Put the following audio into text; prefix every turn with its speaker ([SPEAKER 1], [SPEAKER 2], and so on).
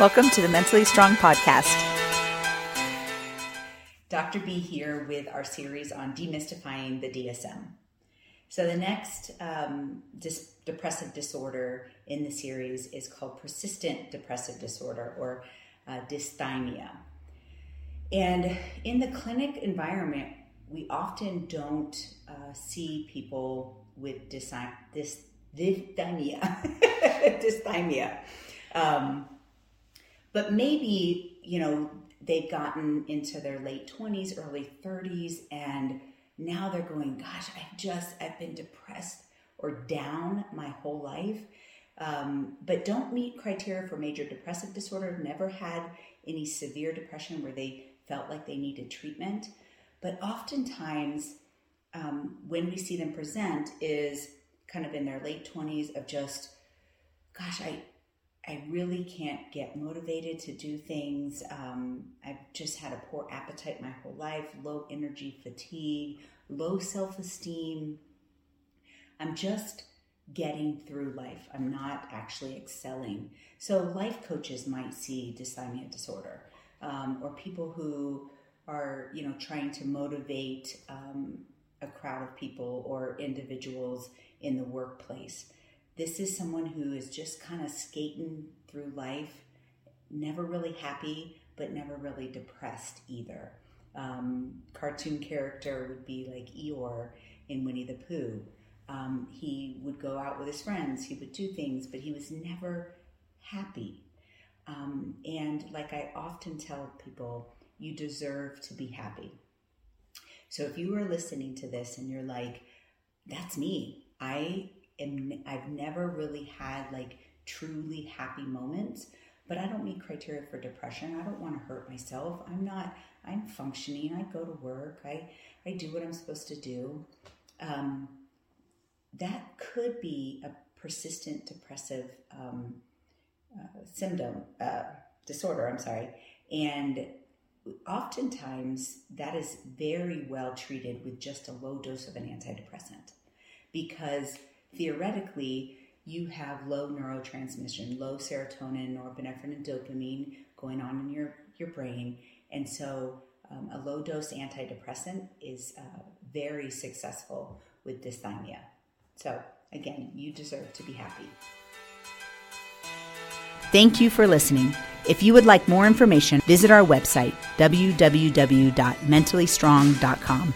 [SPEAKER 1] Welcome to the Mentally Strong Podcast.
[SPEAKER 2] Dr. B here with our series on demystifying the DSM. So, the next um, dis- depressive disorder in the series is called persistent depressive disorder or uh, dysthymia. And in the clinic environment, we often don't uh, see people with dysthymia. Dysthymia. Um, but maybe, you know, they've gotten into their late 20s, early 30s, and now they're going, gosh, I've just, I've been depressed or down my whole life. Um, but don't meet criteria for major depressive disorder, never had any severe depression where they felt like they needed treatment. But oftentimes, um, when we see them present, is kind of in their late 20s of just, gosh, I, I really can't get motivated to do things. Um, I've just had a poor appetite my whole life, low energy, fatigue, low self esteem. I'm just getting through life. I'm not actually excelling. So, life coaches might see dysthymia disorder, um, or people who are, you know, trying to motivate um, a crowd of people or individuals in the workplace. This is someone who is just kind of skating through life, never really happy, but never really depressed either. Um, cartoon character would be like Eeyore in Winnie the Pooh. Um, he would go out with his friends, he would do things, but he was never happy. Um, and like I often tell people, you deserve to be happy. So if you are listening to this and you're like, that's me, I I've never really had like truly happy moments, but I don't meet criteria for depression. I don't want to hurt myself. I'm not I'm functioning. I go to work. I I do what I'm supposed to do. Um, that could be a persistent depressive um, uh, symptom uh, disorder. I'm sorry, and oftentimes that is very well treated with just a low dose of an antidepressant because theoretically, you have low neurotransmission, low serotonin, norepinephrine, and dopamine going on in your, your brain. And so, um, a low dose antidepressant is uh, very successful with dysthymia. So, again, you deserve to be happy.
[SPEAKER 1] Thank you for listening. If you would like more information, visit our website, www.mentallystrong.com